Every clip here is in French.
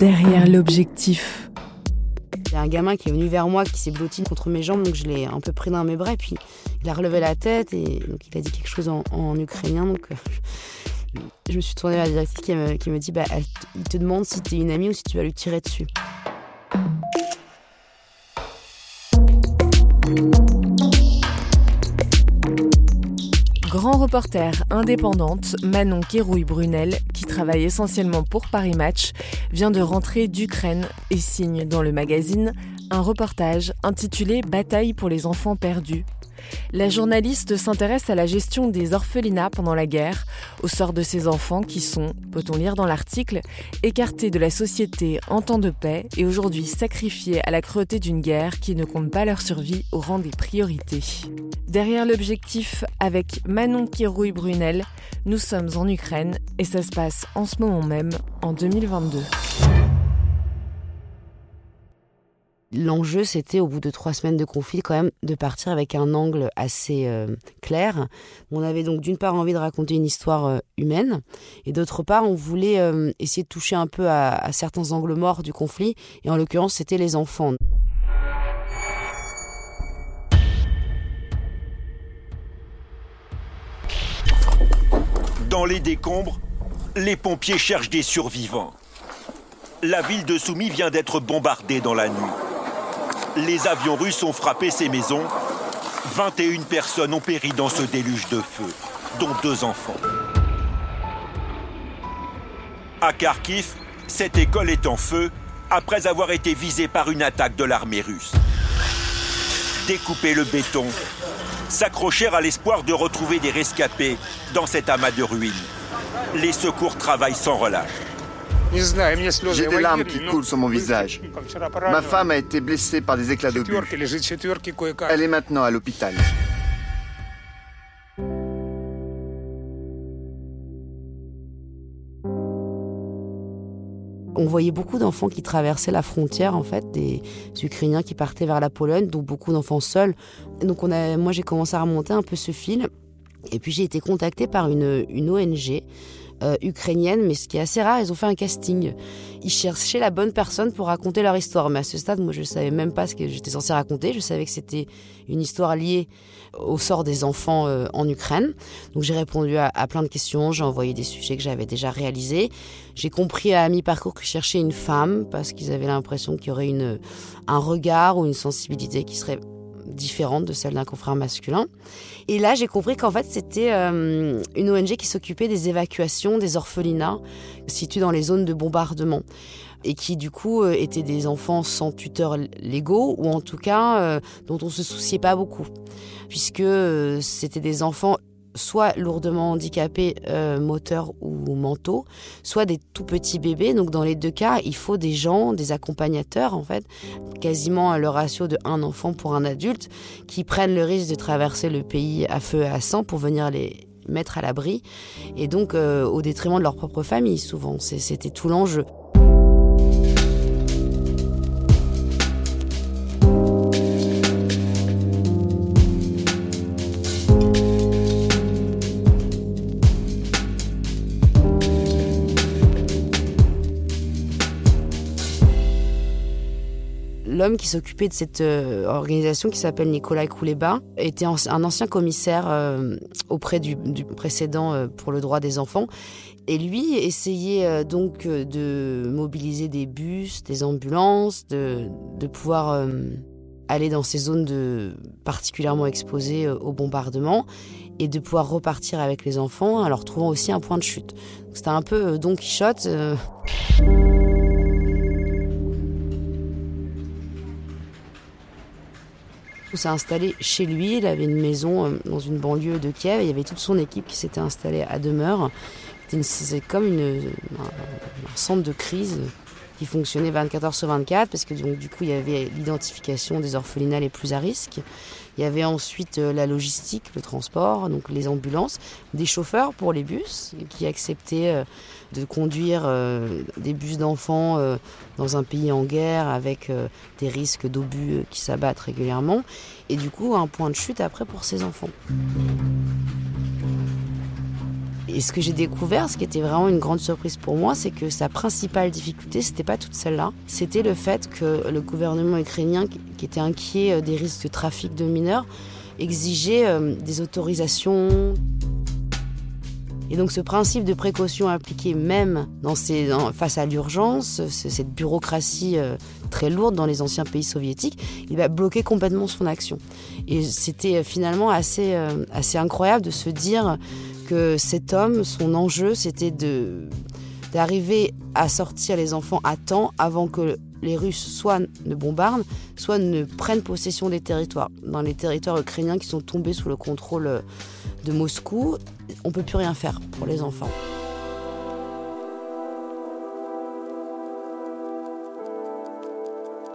Derrière l'objectif. Il y a un gamin qui est venu vers moi, qui s'est blotti contre mes jambes, donc je l'ai un peu pris dans mes bras. Et puis il a relevé la tête et donc il a dit quelque chose en, en ukrainien. Donc euh, je me suis tournée vers la directrice qui me, qui me dit bah, elle- il te demande si tu es une amie ou si tu vas lui tirer dessus. Grand reporter indépendante, Manon Kérouille-Brunel, travaille essentiellement pour Paris Match, vient de rentrer d'Ukraine et signe dans le magazine un reportage intitulé Bataille pour les enfants perdus. La journaliste s'intéresse à la gestion des orphelinats pendant la guerre, au sort de ces enfants qui sont, peut-on lire dans l'article, écartés de la société en temps de paix et aujourd'hui sacrifiés à la cruauté d'une guerre qui ne compte pas leur survie au rang des priorités. Derrière l'objectif, avec Manon Kirouille-Brunel, nous sommes en Ukraine et ça se passe en ce moment même, en 2022. L'enjeu, c'était au bout de trois semaines de conflit, quand même, de partir avec un angle assez euh, clair. On avait donc d'une part envie de raconter une histoire euh, humaine, et d'autre part, on voulait euh, essayer de toucher un peu à, certains angles morts du conflit, et en l'occurrence, c'était les enfants. Dans les décombres, les pompiers cherchent des survivants. La ville de Soumy vient d'être bombardée dans la nuit. Les avions russes ont frappé ces maisons. 21 personnes ont péri dans ce déluge de feu, dont deux enfants. À Kharkiv, cette école est en feu après avoir été visée par une attaque de l'armée russe. Découper le béton, s'accrocher à l'espoir de retrouver des rescapés dans cet amas de ruines. Les secours travaillent sans relâche. J'ai des larmes qui coulent sur mon visage. Ma femme a été blessée par des éclats d'obus. Elle est maintenant à l'hôpital. On voyait beaucoup d'enfants qui traversaient la frontière, en fait, des Ukrainiens qui partaient vers la Pologne, donc beaucoup d'enfants seuls. Donc on a, moi, j'ai commencé à remonter un peu ce fil. Et puis j'ai été contactée par une, une ONG euh, ukrainienne, mais ce qui est assez rare, ils ont fait un casting. Ils cherchaient la bonne personne pour raconter leur histoire. Mais à ce stade, moi, je ne savais même pas ce que j'étais censée raconter. Je savais que c'était une histoire liée au sort des enfants euh, en Ukraine. Donc j'ai répondu à, plein de questions, j'ai envoyé des sujets que j'avais déjà réalisés. J'ai compris à mi-parcours qu'ils cherchaient une femme parce qu'ils avaient l'impression qu'il y aurait une, un regard ou une sensibilité qui serait différente de celle d'un confrère masculin. Et là, j'ai compris qu'en fait, c'était une ONG qui s'occupait des évacuations des orphelinats situés dans les zones de bombardement et qui du coup étaient des enfants sans tuteurs légaux ou en tout cas dont on se souciait pas beaucoup puisque c'était des enfants soit lourdement handicapés euh, moteurs ou mentaux, soit des tout petits bébés. Donc dans les deux cas, il faut des gens, des accompagnateurs en fait, quasiment à le ratio de un enfant pour un adulte, qui prennent le risque de traverser le pays à feu et à sang pour venir les mettre à l'abri, et donc euh, au détriment de leur propre famille souvent. C'était tout l'enjeu. Qui s'occupait de cette euh, organisation qui s'appelle Nicolas Kouleba était un ancien commissaire euh, auprès du, précédent euh, pour le droit des enfants. Et lui essayait donc de mobiliser des bus, des ambulances, de, pouvoir aller dans ces zones particulièrement exposées au bombardement et de pouvoir repartir avec les enfants en leur trouvant aussi un point de chute. C'était un peu Don Quichotte. Il s'est installé chez lui. Il avait une maison euh, dans une banlieue de Kiev. Il y avait toute son équipe qui s'était installée à demeure. C'était comme une, un, centre de crise qui fonctionnait 24 heures sur 24 parce que donc, du coup il y avait l'identification des orphelinats les plus à risque. Il y avait ensuite euh, la logistique, le transport, donc les ambulances, des chauffeurs pour les bus qui acceptaient euh, de conduire euh, des bus d'enfants dans un pays en guerre avec des risques d'obus qui s'abattent régulièrement. Et du coup, un point de chute après pour ces enfants. Et ce que j'ai découvert, ce qui était vraiment une grande surprise pour moi, c'est que sa principale difficulté, c'était pas toute celle-là. C'était le fait que le gouvernement ukrainien, qui était inquiet euh, des risques de trafic de mineurs, exigeait euh, des autorisations. Et donc ce principe de précaution appliqué même face à l'urgence, cette bureaucratie euh, très lourde dans les anciens pays soviétiques, il va bloquer complètement son action. Et c'était finalement assez incroyable de se dire cet homme, son enjeu, c'était d'arriver à sortir les enfants à temps avant que les Russes soit ne bombardent, soit ne prennent possession des territoires. Dans les territoires ukrainiens qui sont tombés sous le contrôle de Moscou, on peut plus rien faire pour les enfants.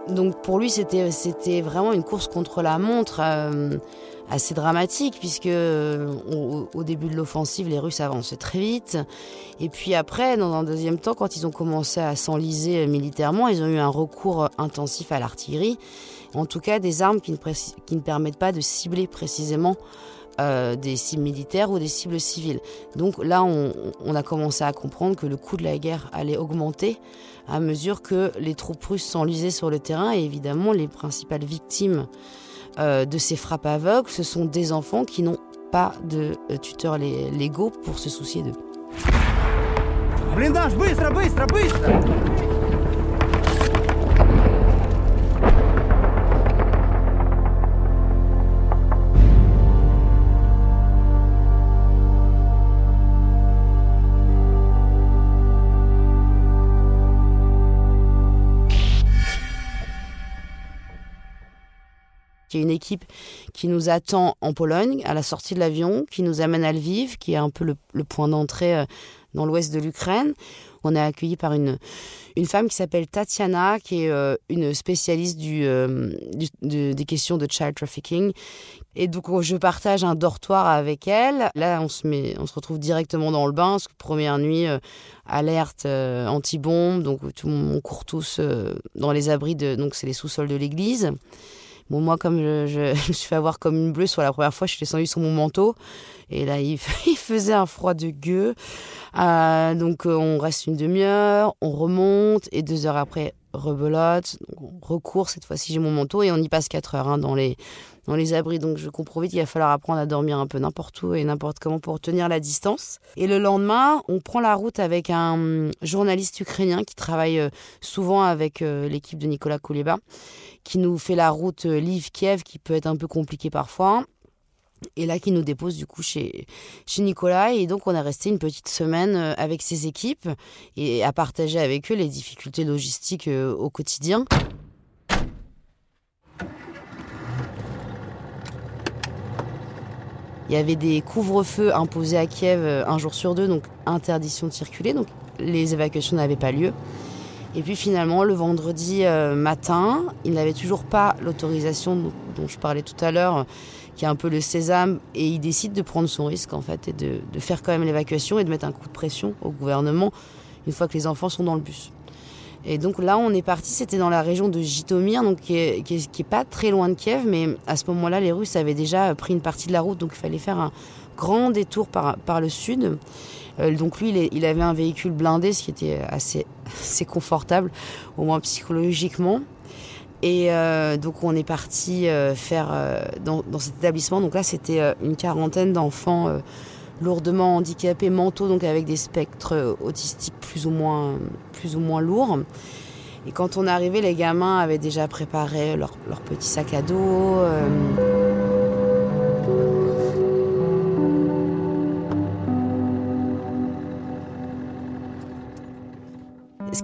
Donc pour lui, c'était vraiment une course contre la montre. Euh, assez dramatique puisque euh, au, début de l'offensive, les Russes avançaient très vite. Et puis après, dans un deuxième temps, quand ils ont commencé à s'enliser euh, militairement, ils ont eu un recours euh, intensif à l'artillerie. En tout cas, des armes qui ne, permettent pas de cibler précisément des cibles militaires ou des cibles civiles. Donc là, on, a commencé à comprendre que le coût de la guerre allait augmenter à mesure que les troupes russes s'enlisaient sur le terrain et évidemment les principales victimes de ces frappes aveugles, ce sont des enfants qui n'ont pas de euh, tuteurs légaux pour se soucier d'eux. Y a une équipe qui nous attend en Pologne, à la sortie de l'avion, qui nous amène à Lviv, qui est un peu le, point d'entrée euh, dans l'ouest de l'Ukraine. On est accueilli par une, une femme qui s'appelle Tatiana, qui est euh, une spécialiste euh, des questions de child trafficking. Et donc, je partage un dortoir avec elle. Là, on se, met, on se retrouve directement dans le bain, première nuit, alerte anti-bombe. Donc, tout, on court tous dans les abris, donc c'est les sous-sols de l'église. Bon, moi, comme je, me suis fait avoir comme une bleue sur la première fois, je suis descendue sur mon manteau. Et là, il, faisait un froid de gueux. Euh, donc, euh, on reste une demi-heure, on remonte. Et deux heures après, rebelote, recours, cette fois-ci j'ai mon manteau et on y passe 4 heures hein, dans, les, dans les abris. Donc je comprends vite qu'il va falloir apprendre à dormir un peu n'importe où et n'importe comment pour tenir la distance. Et le lendemain, on prend la route avec un hum, journaliste ukrainien qui travaille euh, souvent avec euh, l'équipe de Nicolas Kouleba, qui nous fait la route Lviv-Kiev qui peut être un peu compliquée parfois et là qui nous dépose du coup chez, chez Nicolas. Et donc on a resté une petite semaine euh, avec ses équipes et à partager avec eux les difficultés logistiques euh, au quotidien. Il y avait des couvre-feux imposés à Kiev euh, un jour sur deux, donc interdiction de circuler, donc les évacuations n'avaient pas lieu. Et puis finalement, le vendredi matin, il n'avait toujours pas l'autorisation dont je parlais tout à l'heure qui est un peu le sésame, et il décide de prendre son risque en fait, et de, faire quand même l'évacuation et de mettre un coup de pression au gouvernement une fois que les enfants sont dans le bus. Et donc là, on est parti, c'était dans la région de Jitomir, donc qui est, pas très loin de Kiev, mais à ce moment-là, les Russes avaient déjà pris une partie de la route, donc il fallait faire un grand détour par, le sud. Euh, donc lui, il, avait un véhicule blindé, ce qui était assez, assez confortable, au moins psychologiquement. Et euh, donc on est parti euh, faire dans, cet établissement. Donc là c'était une quarantaine d'enfants lourdement handicapés mentaux, donc avec des spectres autistiques plus ou moins, plus ou moins lourds. Et quand on est arrivé, les gamins avaient déjà préparé leur, leur petit sac à dos.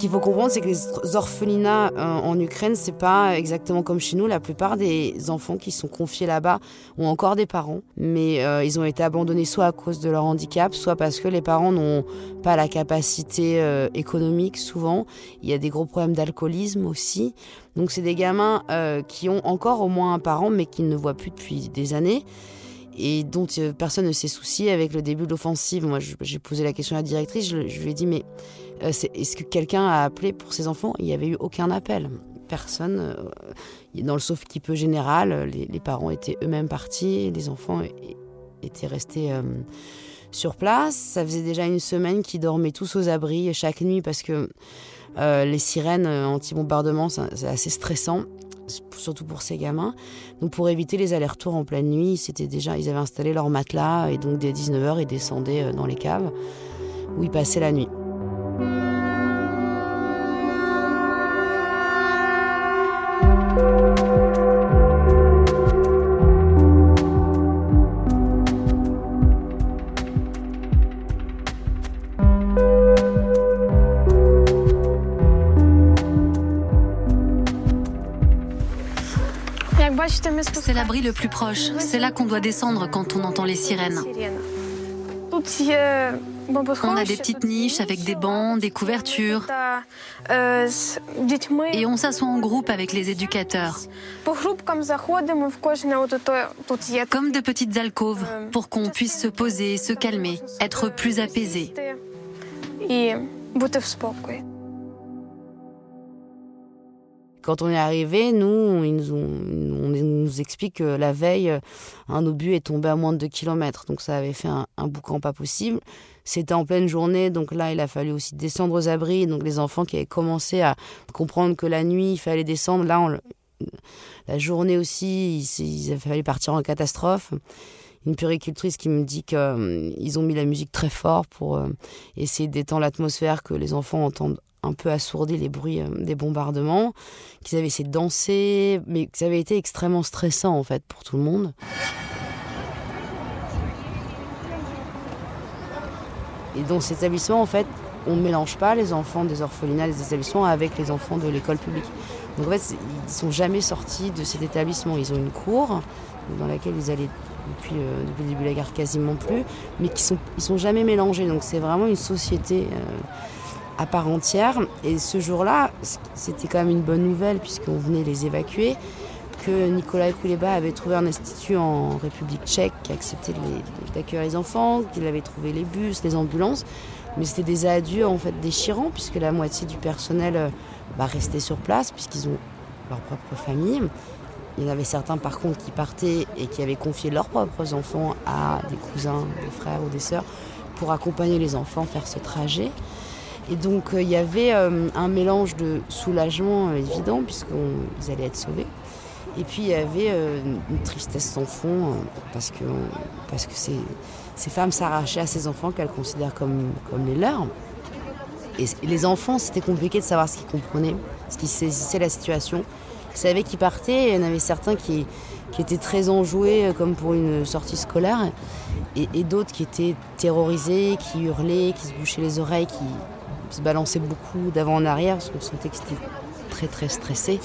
Qu'il faut comprendre, c'est que les orphelinats euh, en Ukraine, c'est pas exactement comme chez nous. La plupart des enfants qui sont confiés là-bas ont encore des parents, mais euh, ils ont été abandonnés soit à cause de leur handicap, soit parce que les parents n'ont pas la capacité euh, économique. Souvent, il y a des gros problèmes d'alcoolisme aussi. Donc, c'est des gamins qui ont encore au moins un parent, mais qui ne voient plus depuis des années et dont personne ne s'est soucié avec le début de l'offensive. Moi, j'ai posé la question à la directrice, je, lui ai dit, mais euh, est-ce que quelqu'un a appelé pour ses enfants? Il n'y avait eu aucun appel. Personne. Euh, dans le sauf qui peut général, les, parents étaient eux-mêmes partis, les enfants étaient restés euh, sur place. Ça faisait déjà une semaine qu'ils dormaient tous aux abris chaque nuit parce que les sirènes anti-bombardement, c'est assez stressant surtout pour ces gamins. Donc pour éviter les allers-retours en pleine nuit, c'était déjà, ils avaient installé leur matelas et donc dès 19h, ils descendaient dans les caves où ils passaient la nuit. C'est l'abri le plus proche. C'est là qu'on doit descendre quand on entend les sirènes. On a des petites niches avec des bancs, des couvertures. Et on s'assoit en groupe avec les éducateurs. Comme de petites alcôves pour qu'on puisse se poser, se calmer, être plus apaisé. Quand on est arrivé, nous, ils nous, on nous explique que la veille, un obus est tombé à moins de 2 km. Donc ça avait fait un, boucan pas possible. C'était en pleine journée, donc là, il a fallu aussi descendre aux abris. Donc les enfants qui avaient commencé à comprendre que la nuit, il fallait descendre, là, la journée aussi, il, a fallu partir en catastrophe une puricultrice qui me dit qu'ils euh, ont mis la musique très fort pour euh, essayer d'étendre l'atmosphère, que les enfants entendent un peu assourdi les bruits euh, des bombardements, qu'ils avaient essayé de danser, mais que ça avait été extrêmement stressant en fait pour tout le monde. Et dans cet établissement, en fait, on ne mélange pas les enfants des orphelinats, des établissements avec les enfants de l'école publique. Donc en fait, ils sont jamais sortis de cet établissement. Ils ont une cour dans laquelle ils allaient depuis, euh, depuis le début de la guerre quasiment plus, mais qui sont, ils sont jamais mélangés. Donc c'est vraiment une société. Euh, à part entière. Et ce jour-là, c'était quand même une bonne nouvelle puisqu'on venait les évacuer, que Nicolas Kouleba avait trouvé un institut en République tchèque qui acceptait d'accueillir les enfants, qu'il avait trouvé les bus, les ambulances. Mais c'était des adieux en fait déchirants puisque la moitié du personnel euh, bah, restait sur place puisqu'ils ont leur propre famille. Il y en avait certains par contre qui partaient et qui avaient confié leurs propres enfants à des cousins, des frères ou des sœurs pour accompagner les enfants faire ce trajet. Et donc il y avait un mélange de soulagement évident puisqu'ils allaient être sauvés. Et puis il y avait une tristesse sans fond parce que, parce que ces, ces femmes s'arrachaient à ces enfants qu'elles considèrent comme, comme les leurs. Et les enfants, c'était compliqué de savoir ce qu'ils comprenaient, ce qu'ils saisissaient la situation. Ils savaient qu'ils partaient, et il y en avait certains qui, qui étaient très enjoués, euh, comme pour une sortie scolaire, et, d'autres qui étaient terrorisés, qui hurlaient, qui se bouchaient les oreilles, qui se balançaient beaucoup d'avant en arrière, parce qu'on sentait qu'ils étaient très très stressés.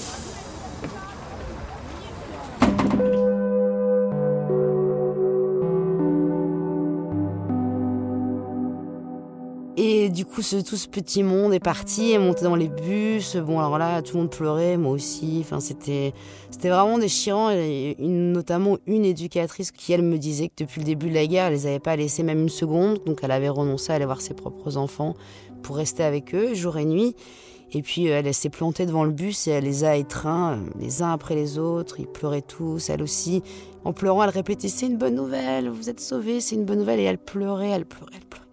Tout ce petit monde est parti, est monté dans les bus. Bon, alors là, tout le monde pleurait, moi aussi. Enfin, c'était, c'était vraiment déchirant. Et notamment une éducatrice qui, elle, me disait que depuis le début de la guerre, elle les avait pas laissés même une seconde. Donc, elle avait renoncé à aller voir ses propres enfants pour rester avec eux jour et nuit. Et puis, euh, elle s'est plantée devant le bus et elle les a étreints les uns après les autres. Ils pleuraient tous, elle aussi. En pleurant, elle répétait C'est une bonne nouvelle, vous êtes sauvés, c'est une bonne nouvelle. Et elle pleurait, elle pleurait, elle pleurait.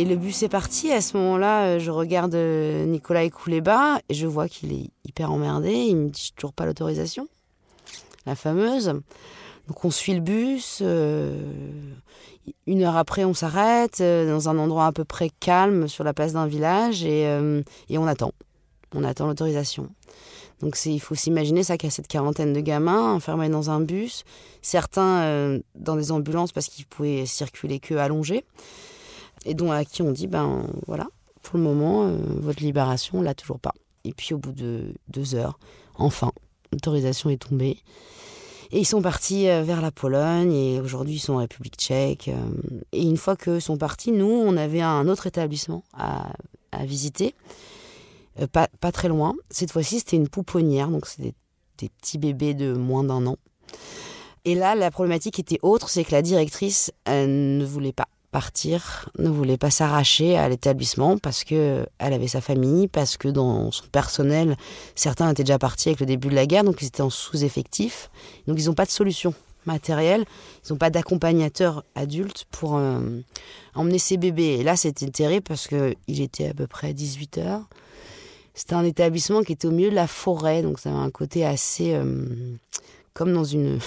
Et le bus est parti. À ce moment-là, euh, je regarde euh, Nicolas Kouleba et je vois qu'il est hyper emmerdé. Il me dit toujours pas l'autorisation, la fameuse. Donc on suit le bus. Euh, une heure après, on s'arrête dans un endroit à peu près calme sur la place d'un village et, on attend. On attend l'autorisation. Donc il faut s'imaginer ça a cette quarantaine de gamins enfermés dans un bus, certains dans des ambulances parce qu'ils pouvaient circuler que allongés et dont à qui on dit ben voilà, pour le moment, euh, votre libération, là toujours pas. Et puis au bout de deux heures, enfin, l'autorisation est tombée. Et ils sont partis euh, vers la Pologne et aujourd'hui ils sont en République tchèque. Euh. Et une fois qu'ils sont partis, nous, on avait un autre établissement à, visiter, pas, pas, très loin. Cette fois-ci, c'était une pouponnière, donc c'est des, des, petits bébés de moins d'un an. Et là, la problématique était autre, c'est que la directrice elle ne voulait pas partir, ne voulait pas s'arracher à l'établissement parce que elle avait sa famille, parce que dans son personnel, certains étaient déjà partis avec le début de la guerre, donc ils étaient en sous-effectif. Donc ils n'ont pas de solution matérielle, ils n'ont pas d'accompagnateur adulte pour euh, emmener ses bébés. Et là, c'était terrible parce qu'il était à peu près 18 heures. C'était un établissement qui était au milieu de la forêt, donc ça avait un côté assez euh, comme dans une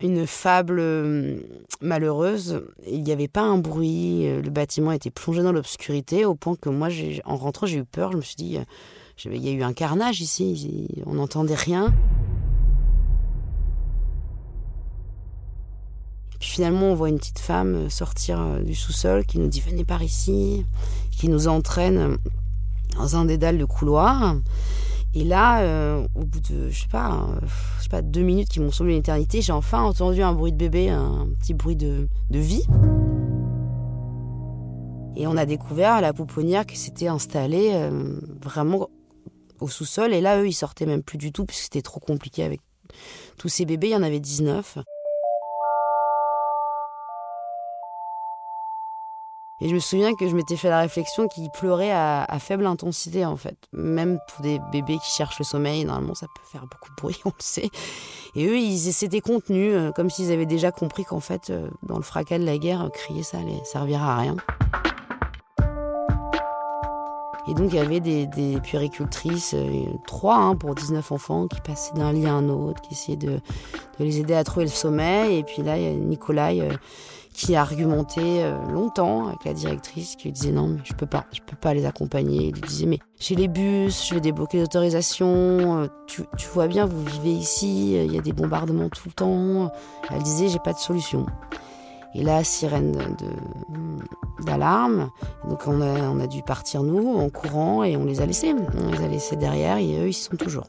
une fable euh, malheureuse. Il n'y avait pas un bruit, euh, le bâtiment était plongé dans l'obscurité au point que moi, en rentrant, j'ai eu peur. Je me suis dit, euh, il y a eu un carnage ici, on n'entendait rien. puis finalement, on voit une petite femme sortir du sous-sol qui nous dit venez par ici, qui nous entraîne dans un dédale de couloir. Et là, euh, au bout de, je sais pas, euh, je sais pas, deux minutes qui m'ont semblé une éternité, j'ai enfin entendu un bruit de bébé, un petit bruit de, de vie. Et on a découvert à la pouponnière qui s'était installée euh, vraiment au sous-sol. Et là, eux, ils sortaient même plus du tout, puisque c'était trop compliqué avec tous ces bébés. Il y en avait 19. Et je me souviens que je m'étais fait la réflexion qu'ils pleuraient à, faible intensité, en fait. Même pour des bébés qui cherchent le sommeil, normalement, ça peut faire beaucoup de bruit, on le sait. Et eux, ils s'étaient contenus, euh, comme s'ils avaient déjà compris qu'en fait, euh, dans le fracas de la guerre, crier, ça allait servir à rien. Et donc, il y avait des, puéricultrices, euh, trois hein, pour 19 enfants, qui passaient d'un lit à un autre, qui essayaient de, les aider à trouver le sommeil. Et puis là, il y a Nicolas qui a argumenté euh, longtemps avec la directrice, qui lui disait non, mais je peux pas, je peux pas les accompagner. Il lui disait mais j'ai les bus, je vais débloquer l'autorisation, euh, tu, tu, vois bien, vous vivez ici, il y a des bombardements tout le temps. Elle disait j'ai pas de solution. Et là, sirène d'alarme. Donc on a, on a dû partir nous en courant et on les a laissés. On les a laissés derrière et eux ils sont toujours.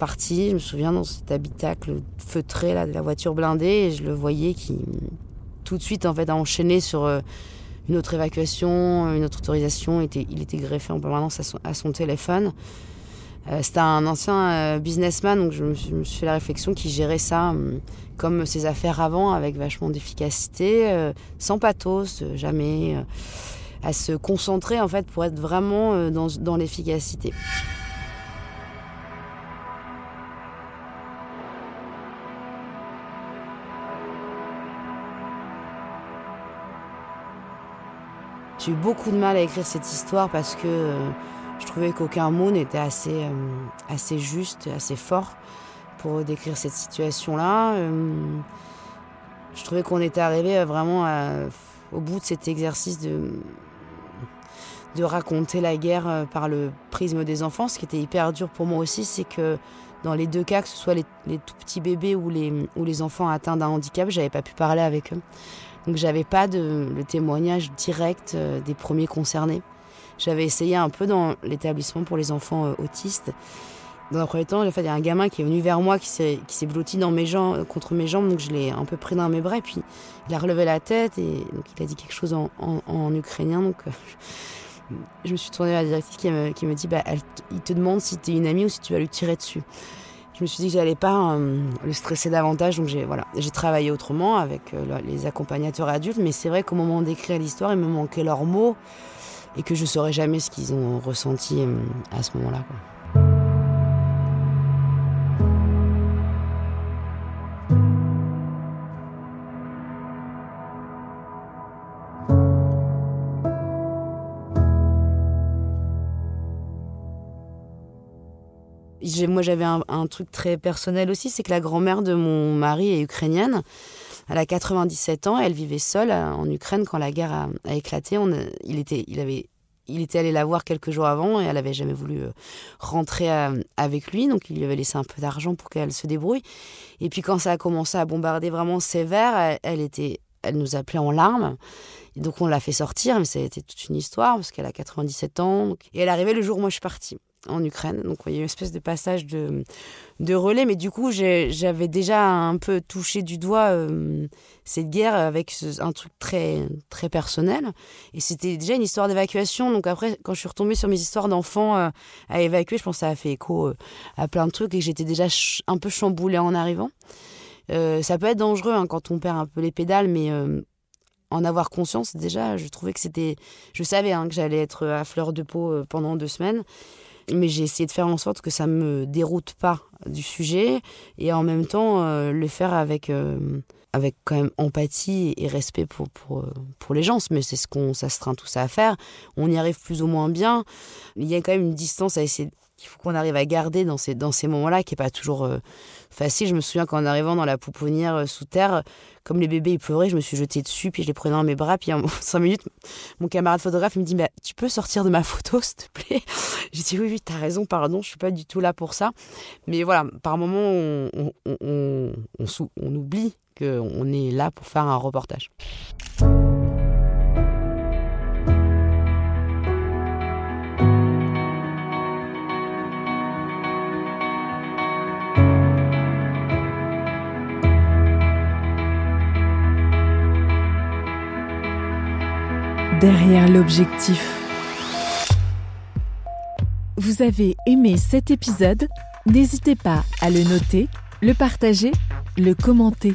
Reparti, je me souviens, dans cet habitacle feutré là, de la voiture blindée, et je le voyais qui, tout de suite, en fait, a enchaîné sur euh, une autre évacuation, une autre autorisation. Il était, il était greffé en permanence à son, téléphone. Euh, c'était un ancien euh, businessman, donc je me, suis, fait la réflexion qu'il gérait ça comme ses affaires avant, avec vachement d'efficacité, sans pathos, jamais, à se concentrer en fait pour être vraiment dans l'efficacité. J'ai eu beaucoup de mal à écrire cette histoire parce que euh, je trouvais qu'aucun mot n'était assez, euh, assez juste, assez fort pour décrire cette situation-là. Euh, je trouvais qu'on était arrivé vraiment au bout de cet exercice de, de raconter la guerre par le prisme des enfants. Ce qui était hyper dur pour moi aussi, c'est que dans les deux cas, que ce soit les, tout petits bébés ou les, ou les enfants atteints d'un handicap, j'avais pas pu parler avec eux. Donc j'avais pas le témoignage direct euh, des premiers concernés. J'avais essayé un peu dans l'établissement pour les enfants euh, autistes. Dans un premier temps, il y a un gamin qui est venu vers moi, qui s'est, blotti dans mes jambes, contre mes jambes, donc je l'ai un peu pris dans mes bras, puis il a relevé la tête, et il a dit quelque chose en, ukrainien, donc euh, je me suis tournée vers la directrice qui me, qui me dit, bah, il te demande si tu es une amie ou si tu vas lui tirer dessus je me suis dit que j'allais pas euh, le stresser davantage, donc j'ai travaillé autrement avec euh, les accompagnateurs adultes, mais c'est vrai qu'au moment d'écrire l'histoire, il me manquait leurs mots et que je saurais jamais ce qu'ils ont ressenti euh, à ce moment-là. Moi j'avais un, truc très personnel aussi, c'est que la grand-mère de mon mari est ukrainienne. Elle a 97 ans, elle vivait seule euh, en Ukraine quand la guerre a, éclaté. On, il, était, il, avait, il était allé la voir quelques jours avant et elle n'avait jamais voulu euh, rentrer euh, avec lui, donc il lui avait laissé un peu d'argent pour qu'elle se débrouille. Et puis quand ça a commencé à bombarder vraiment sévère, elle, était, elle nous appelait en larmes. Donc on l'a fait sortir, mais ça a été toute une histoire parce qu'elle a 97 ans. Et elle est arrivée le jour où moi je suis partie en Ukraine. Donc il y a une espèce de passage de, de relais, mais du coup j'avais déjà un peu touché du doigt euh, cette guerre avec un truc très, très personnel. Et c'était déjà une histoire d'évacuation. Donc après, quand je suis retombée sur mes histoires d'enfants euh, à évacuer, je pense que ça a fait écho euh, à plein de trucs et j'étais déjà un peu chamboulée en arrivant. ça peut être dangereux hein, quand on perd un peu les pédales, mais en avoir conscience, déjà, je trouvais que c'était. Je savais hein, que j'allais être à fleur de peau pendant deux semaines mais j'ai essayé de faire en sorte que ça me déroute pas du sujet et en même temps euh, le faire avec euh, avec quand même empathie et respect pour pour, pour les gens mais c'est ce qu'on s'astreint tout ça à faire on y arrive plus ou moins bien il y a quand même une distance à essayer qu'il faut qu'on arrive à garder dans ces, dans ces moments-là, qui n'est pas toujours euh, facile. Je me souviens qu'en arrivant dans la pouponnière euh, sous terre, comme les bébés pleuraient, je me suis jetée dessus, puis je les prenais dans mes bras. Puis en cinq minutes, mon camarade photographe me dit bah, Tu peux sortir de ma photo, s'il te plaît? J'ai dit Oui, oui, t'as raison, pardon, je suis pas du tout là pour ça. Mais voilà, par moments, on oublie qu'on est là pour faire un reportage. derrière l'objectif. Vous avez aimé cet épisode? N'hésitez pas à le noter, le partager, le commenter.